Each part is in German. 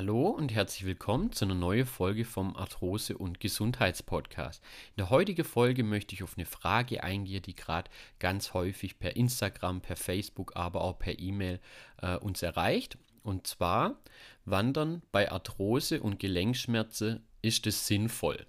Hallo und herzlich willkommen zu einer neuen Folge vom Arthrose- und Gesundheitspodcast. In der heutigen Folge möchte ich auf eine Frage eingehen, die gerade ganz häufig per Instagram, per Facebook, aber auch per E-Mail äh, uns erreicht. Und zwar, Wandern bei Arthrose und Gelenkschmerzen, ist es sinnvoll?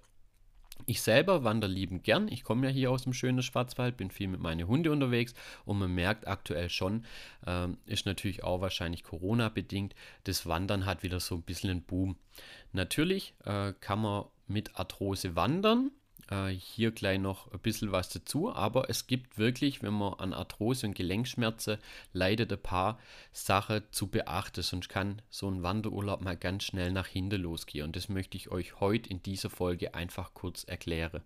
Ich selber wandere liebend gern. Ich komme ja hier aus dem schönen Schwarzwald, bin viel mit meinen Hunden unterwegs und man merkt aktuell schon, ähm, ist natürlich auch wahrscheinlich Corona-bedingt, das Wandern hat wieder so ein bisschen einen Boom. Natürlich äh, kann man mit Arthrose wandern, äh, hier gleich noch ein bisschen was dazu, aber es gibt wirklich, wenn man an Arthrose und Gelenkschmerzen leidet, ein paar Sachen zu beachten, sonst kann so ein Wanderurlaub mal ganz schnell nach hinten losgehen. Und das möchte ich euch heute in dieser Folge einfach kurz erklären.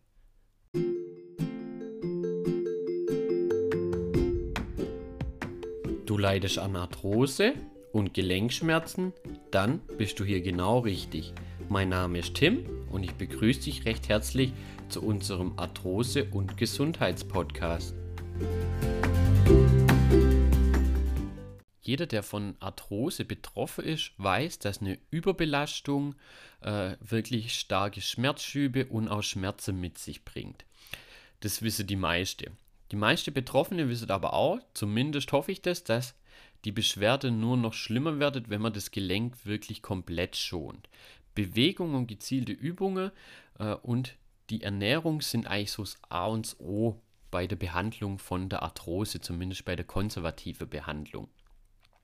Du leidest an Arthrose und Gelenkschmerzen? Dann bist du hier genau richtig. Mein Name ist Tim und ich begrüße dich recht herzlich zu unserem Arthrose- und Gesundheitspodcast. Jeder, der von Arthrose betroffen ist, weiß, dass eine Überbelastung äh, wirklich starke Schmerzschübe und auch Schmerzen mit sich bringt. Das wissen die meisten. Die meisten Betroffenen wissen aber auch, zumindest hoffe ich das, dass die Beschwerde nur noch schlimmer wird, wenn man das Gelenk wirklich komplett schont. Bewegung und gezielte Übungen äh, und die Ernährung sind eigentlich so das A und das O bei der Behandlung von der Arthrose, zumindest bei der konservativen Behandlung.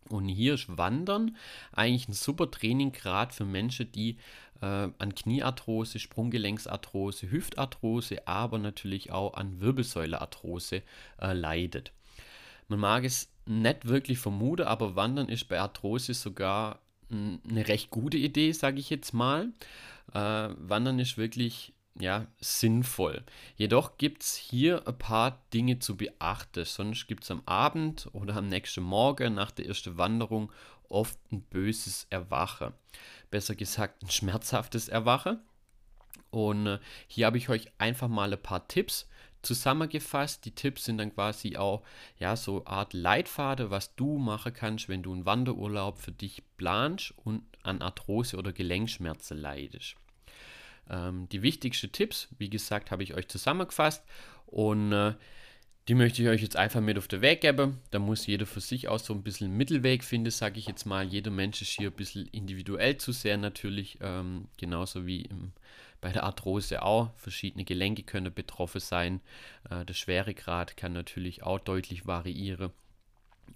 Und hier ist Wandern eigentlich ein super Traininggrad für Menschen, die äh, an Kniearthrose, Sprunggelenksarthrose, Hüftarthrose, aber natürlich auch an Wirbelsäulearthrose äh, leidet. Man mag es nicht wirklich vermuten, aber Wandern ist bei Arthrose sogar eine recht gute Idee, sage ich jetzt mal. Äh, Wandern ist wirklich ja, sinnvoll. Jedoch gibt es hier ein paar Dinge zu beachten. Sonst gibt es am Abend oder am nächsten Morgen nach der ersten Wanderung oft ein böses Erwachen. Besser gesagt, ein schmerzhaftes Erwachen. Und äh, hier habe ich euch einfach mal ein paar Tipps zusammengefasst. Die Tipps sind dann quasi auch ja so Art Leitfaden, was du machen kannst, wenn du einen Wanderurlaub für dich planst und an Arthrose oder Gelenkschmerzen leidest. Ähm, die wichtigsten Tipps, wie gesagt, habe ich euch zusammengefasst und äh, die möchte ich euch jetzt einfach mit auf den Weg geben. Da muss jeder für sich auch so ein bisschen Mittelweg finden, sage ich jetzt mal. Jeder Mensch ist hier ein bisschen individuell zu sehr natürlich, ähm, genauso wie im, bei der Arthrose auch. Verschiedene Gelenke können betroffen sein. Äh, der Schweregrad kann natürlich auch deutlich variieren.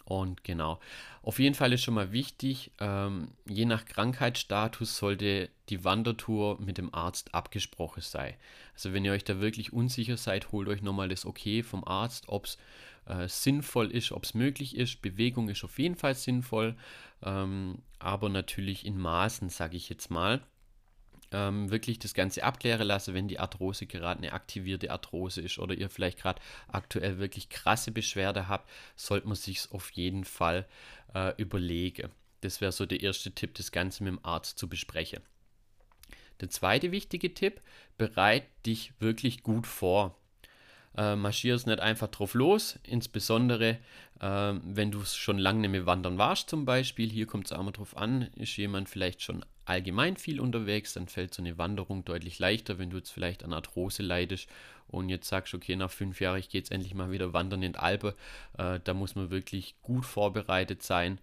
Und genau, auf jeden Fall ist schon mal wichtig, ähm, je nach Krankheitsstatus sollte die Wandertour mit dem Arzt abgesprochen sein. Also wenn ihr euch da wirklich unsicher seid, holt euch nochmal das Okay vom Arzt, ob es äh, sinnvoll ist, ob es möglich ist. Bewegung ist auf jeden Fall sinnvoll, ähm, aber natürlich in Maßen, sage ich jetzt mal ähm, wirklich das Ganze abklären lassen, wenn die Arthrose gerade eine aktivierte Arthrose ist oder ihr vielleicht gerade aktuell wirklich krasse Beschwerde habt, sollte man sich auf jeden Fall äh, überlegen. Das wäre so der erste Tipp, das Ganze mit dem Arzt zu besprechen. Der zweite wichtige Tipp, bereit dich wirklich gut vor. Äh, marschier es nicht einfach drauf los, insbesondere äh, wenn du schon lange nicht mehr wandern warst zum Beispiel. Hier kommt es auch mal drauf an, ist jemand vielleicht schon allgemein viel unterwegs, dann fällt so eine Wanderung deutlich leichter, wenn du jetzt vielleicht an Arthrose leidest und jetzt sagst, okay, nach fünf Jahren, ich gehe jetzt endlich mal wieder wandern in die Alpe. Äh, da muss man wirklich gut vorbereitet sein.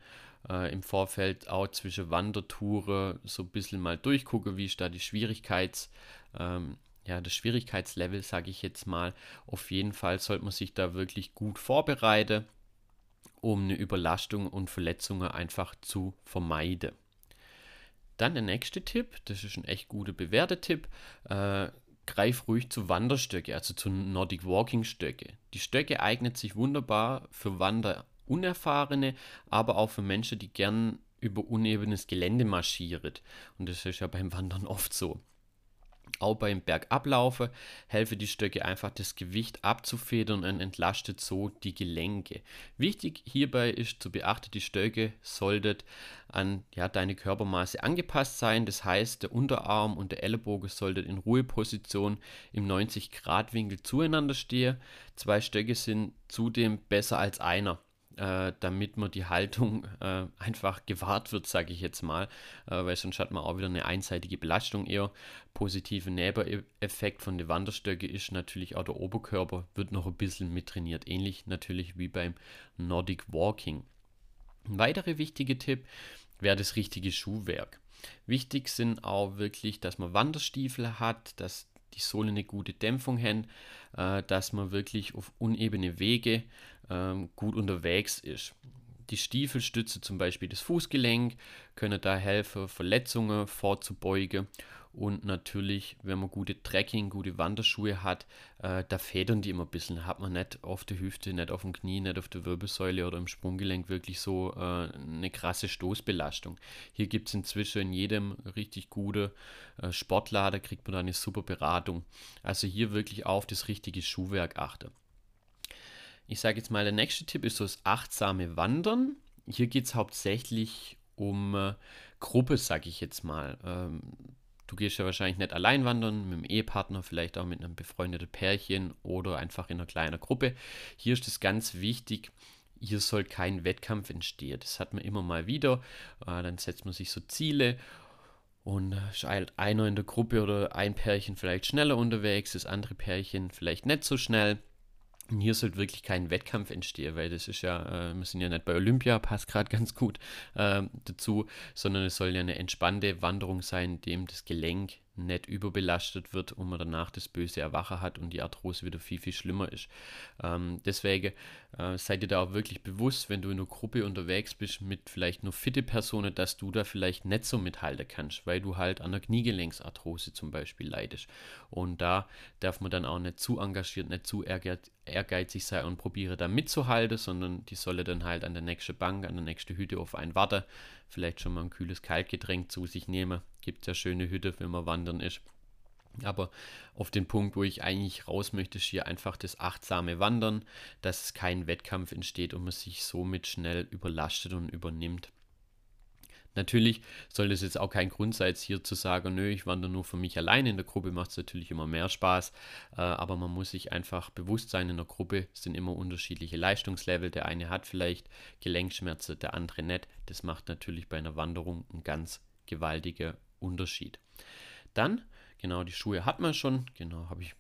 Äh, Im Vorfeld auch zwischen Wandertouren so ein bisschen mal durchgucken, wie ist da die Schwierigkeits, ähm, ja, das Schwierigkeitslevel, sage ich jetzt mal. Auf jeden Fall sollte man sich da wirklich gut vorbereiten, um eine Überlastung und Verletzungen einfach zu vermeiden. Dann der nächste Tipp, das ist ein echt guter bewährter Tipp. Äh, greif ruhig zu Wanderstöcke, also zu Nordic Walking Stöcke. Die Stöcke eignen sich wunderbar für Wanderunerfahrene, aber auch für Menschen, die gern über unebenes Gelände marschieren. Und das ist ja beim Wandern oft so. Auch beim Bergablaufen helfen die Stöcke einfach das Gewicht abzufedern und entlastet so die Gelenke. Wichtig hierbei ist zu beachten, die Stöcke sollten an ja, deine Körpermaße angepasst sein. Das heißt, der Unterarm und der Ellenbogen sollten in Ruheposition im 90 Grad Winkel zueinander stehen. Zwei Stöcke sind zudem besser als einer. Äh, damit man die Haltung äh, einfach gewahrt wird, sage ich jetzt mal, äh, weil sonst hat man auch wieder eine einseitige Belastung eher. Positive Nebeneffekt von den Wanderstöcke ist natürlich auch der Oberkörper wird noch ein bisschen mittrainiert, ähnlich natürlich wie beim Nordic Walking. Ein weiterer wichtiger Tipp wäre das richtige Schuhwerk. Wichtig sind auch wirklich, dass man Wanderstiefel hat, dass die Sohle eine gute Dämpfung haben, äh, dass man wirklich auf unebene Wege ähm, gut unterwegs ist. Die Stiefel stützen zum Beispiel das Fußgelenk, können da helfen, Verletzungen vorzubeugen und natürlich, wenn man gute Trekking, gute Wanderschuhe hat, äh, da federn die immer ein bisschen. Hat man nicht auf der Hüfte, nicht auf dem Knie, nicht auf der Wirbelsäule oder im Sprunggelenk wirklich so äh, eine krasse Stoßbelastung. Hier gibt es inzwischen in jedem richtig gute äh, Sportlader, kriegt man da eine super Beratung. Also hier wirklich auf das richtige Schuhwerk achten. Ich sage jetzt mal, der nächste Tipp ist so das achtsame Wandern. Hier geht es hauptsächlich um äh, Gruppe, sage ich jetzt mal. Ähm, Du gehst ja wahrscheinlich nicht allein wandern, mit einem Ehepartner, vielleicht auch mit einem befreundeten Pärchen oder einfach in einer kleinen Gruppe. Hier ist es ganz wichtig, hier soll kein Wettkampf entstehen. Das hat man immer mal wieder. Äh, dann setzt man sich so Ziele und ist halt einer in der Gruppe oder ein Pärchen vielleicht schneller unterwegs, das andere Pärchen vielleicht nicht so schnell. Hier sollte wirklich kein Wettkampf entstehen, weil das ist ja, äh, wir sind ja nicht bei Olympia, passt gerade ganz gut äh, dazu, sondern es soll ja eine entspannte Wanderung sein, dem das Gelenk nicht überbelastet wird und man danach das böse Erwachen hat und die Arthrose wieder viel, viel schlimmer ist. Ähm, deswegen äh, seid ihr da auch wirklich bewusst, wenn du in einer Gruppe unterwegs bist mit vielleicht nur fitte Personen, dass du da vielleicht nicht so mithalten kannst, weil du halt an der Kniegelenksarthrose zum Beispiel leidest. Und da darf man dann auch nicht zu engagiert, nicht zu ehrgeizig sein und probiere da mitzuhalten, sondern die solle dann halt an der nächsten Bank, an der nächsten Hütte auf einen warten, vielleicht schon mal ein kühles Kaltgetränk zu sich nehmen Gibt ja schöne Hütte, wenn man wandern ist. Aber auf den Punkt, wo ich eigentlich raus möchte, ist hier einfach das achtsame Wandern, dass kein Wettkampf entsteht und man sich somit schnell überlastet und übernimmt. Natürlich soll das jetzt auch kein Grund sein, hier zu sagen, nö, ich wandere nur für mich allein. In der Gruppe macht es natürlich immer mehr Spaß, äh, aber man muss sich einfach bewusst sein, in der Gruppe sind immer unterschiedliche Leistungslevel. Der eine hat vielleicht Gelenkschmerzen, der andere nicht. Das macht natürlich bei einer Wanderung einen ganz gewaltigen Unterschied. Dann, genau, die Schuhe hat man schon, genau, habe ich,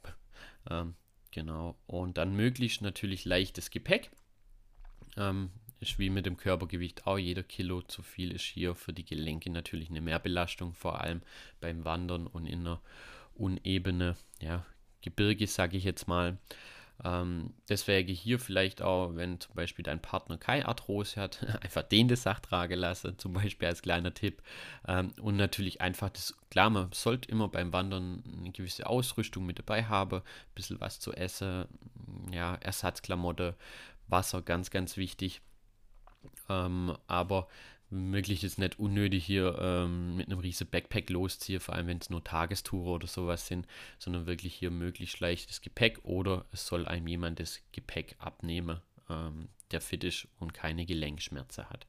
ähm, genau, und dann möglichst natürlich leichtes Gepäck. Ähm, ist wie mit dem Körpergewicht auch jeder Kilo zu viel ist hier für die Gelenke natürlich eine Mehrbelastung, vor allem beim Wandern und in einer unebene ja, Gebirge, sage ich jetzt mal. Ähm, deswegen hier vielleicht auch, wenn zum Beispiel dein Partner keine Arthrose hat, einfach den das Sach tragen lassen, zum Beispiel als kleiner Tipp. Ähm, und natürlich einfach das, klar, man sollte immer beim Wandern eine gewisse Ausrüstung mit dabei haben, ein bisschen was zu essen, ja, Ersatzklamotte, Wasser, ganz, ganz wichtig. Ähm, aber möglich ist nicht unnötig hier ähm, mit einem riesen Backpack losziehen, vor allem wenn es nur Tagestouren oder sowas sind, sondern wirklich hier möglichst leichtes Gepäck oder es soll einem jemand das Gepäck abnehmen, ähm, der fit ist und keine Gelenkschmerzen hat.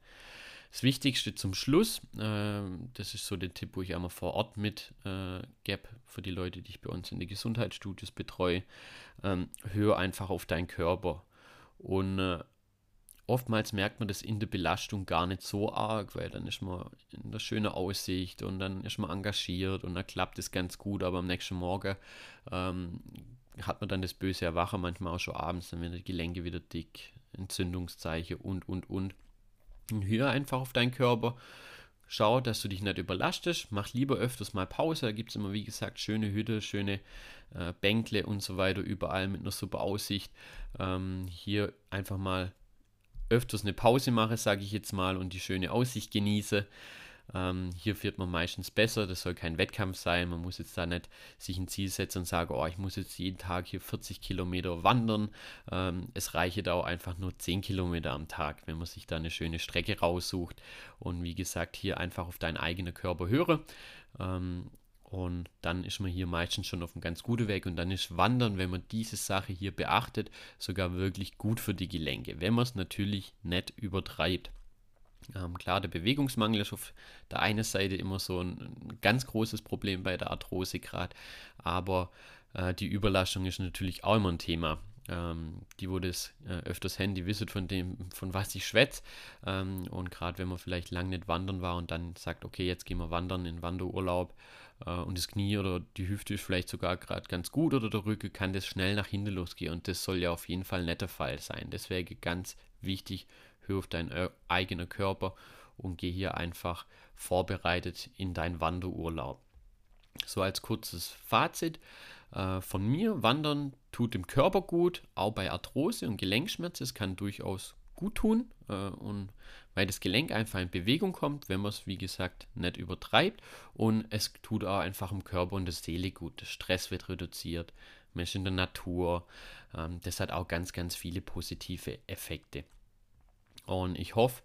Das Wichtigste zum Schluss, äh, das ist so der Tipp, wo ich einmal vor Ort mit äh, gebe für die Leute, die ich bei uns in den Gesundheitsstudios betreue, ähm, hör einfach auf deinen Körper und äh, oftmals merkt man das in der Belastung gar nicht so arg, weil dann ist man in der schönen Aussicht und dann ist man engagiert und dann klappt es ganz gut, aber am nächsten Morgen ähm, hat man dann das böse Erwachen, manchmal auch schon abends, dann werden die Gelenke wieder dick, Entzündungszeichen und, und, und. Und hör einfach auf deinen Körper. Schau, dass du dich nicht überlastest. Mach lieber öfters mal Pause. Da gibt es immer, wie gesagt, schöne Hütte, schöne äh, Bänkle und so weiter, überall mit einer super Aussicht. Ähm, hier einfach mal öfters eine Pause mache, sage ich jetzt mal, und die schöne Aussicht genieße. Ähm, hier wird man meistens besser, das soll kein Wettkampf sein. Man muss jetzt da nicht sich ein Ziel setzen und sagen, oh, ich muss jetzt jeden Tag hier 40 Kilometer wandern. Ähm, es reicht auch einfach nur 10 Kilometer am Tag, wenn man sich da eine schöne Strecke raussucht. Und wie gesagt, hier einfach auf deinen eigenen Körper höre. Ähm, und dann ist man hier meistens schon auf einem ganz guten Weg. Und dann ist Wandern, wenn man diese Sache hier beachtet, sogar wirklich gut für die Gelenke, wenn man es natürlich nicht übertreibt. Ähm, klar, der Bewegungsmangel ist auf der einen Seite immer so ein, ein ganz großes Problem bei der Arthrose gerade, aber äh, die Überlastung ist natürlich auch immer ein Thema. Ähm, die, wo das äh, öfters Handy wissen, von dem, von was ich schwätze. Ähm, und gerade wenn man vielleicht lange nicht wandern war und dann sagt, okay, jetzt gehen wir wandern in Wanderurlaub und das Knie oder die Hüfte ist vielleicht sogar gerade ganz gut oder der Rücken, kann das schnell nach hinten losgehen. Und das soll ja auf jeden Fall nicht der Fall sein. Deswegen ganz wichtig, hör auf deinen äh, eigenen Körper und geh hier einfach vorbereitet in deinen Wanderurlaub. So als kurzes Fazit äh, von mir, Wandern tut dem Körper gut, auch bei Arthrose und Gelenkschmerzen. Es kann durchaus gut tun äh, und weil das Gelenk einfach in Bewegung kommt, wenn man es wie gesagt nicht übertreibt und es tut auch einfach im Körper und der Seele gut. Der Stress wird reduziert, man ist in der Natur. Ähm, das hat auch ganz, ganz viele positive Effekte. Und ich hoffe,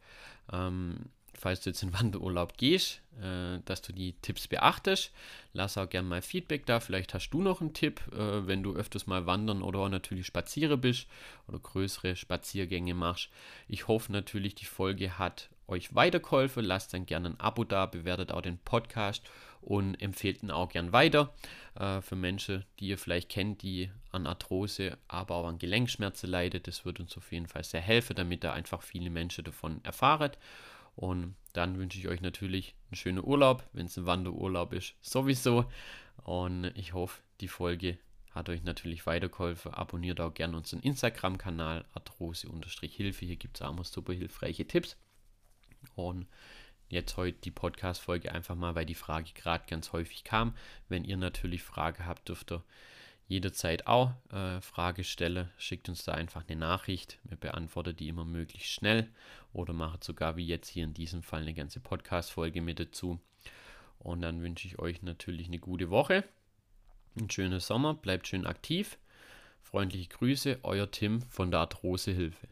ähm, falls du jetzt in Wanderurlaub gehst, äh, dass du die Tipps beachtest. Lass auch gerne mal Feedback da. Vielleicht hast du noch einen Tipp, äh, wenn du öfters mal wandern oder natürlich spazieren bist oder größere Spaziergänge machst. Ich hoffe natürlich, die Folge hat euch weitergeholfen. Lasst dann gerne ein Abo da, bewertet auch den Podcast und empfehlt ihn auch gern weiter äh, für Menschen, die ihr vielleicht kennt, die an Arthrose, aber auch an Gelenkschmerzen leiden. Das wird uns auf jeden Fall sehr helfen, damit da einfach viele Menschen davon erfahren. Und dann wünsche ich euch natürlich einen schönen Urlaub, wenn es ein Wanderurlaub ist, sowieso. Und ich hoffe, die Folge hat euch natürlich weitergeholfen. Abonniert auch gerne unseren Instagram-Kanal, arthrose-hilfe. Hier gibt es auch super hilfreiche Tipps. Und jetzt heute die Podcast-Folge einfach mal, weil die Frage gerade ganz häufig kam. Wenn ihr natürlich Fragen habt, dürft ihr jederzeit auch äh, Frage stelle, schickt uns da einfach eine Nachricht. Wir beantworten die immer möglichst schnell oder macht sogar wie jetzt hier in diesem Fall eine ganze Podcast-Folge mit dazu. Und dann wünsche ich euch natürlich eine gute Woche, einen schönen Sommer, bleibt schön aktiv. Freundliche Grüße, euer Tim von der Arthrosehilfe.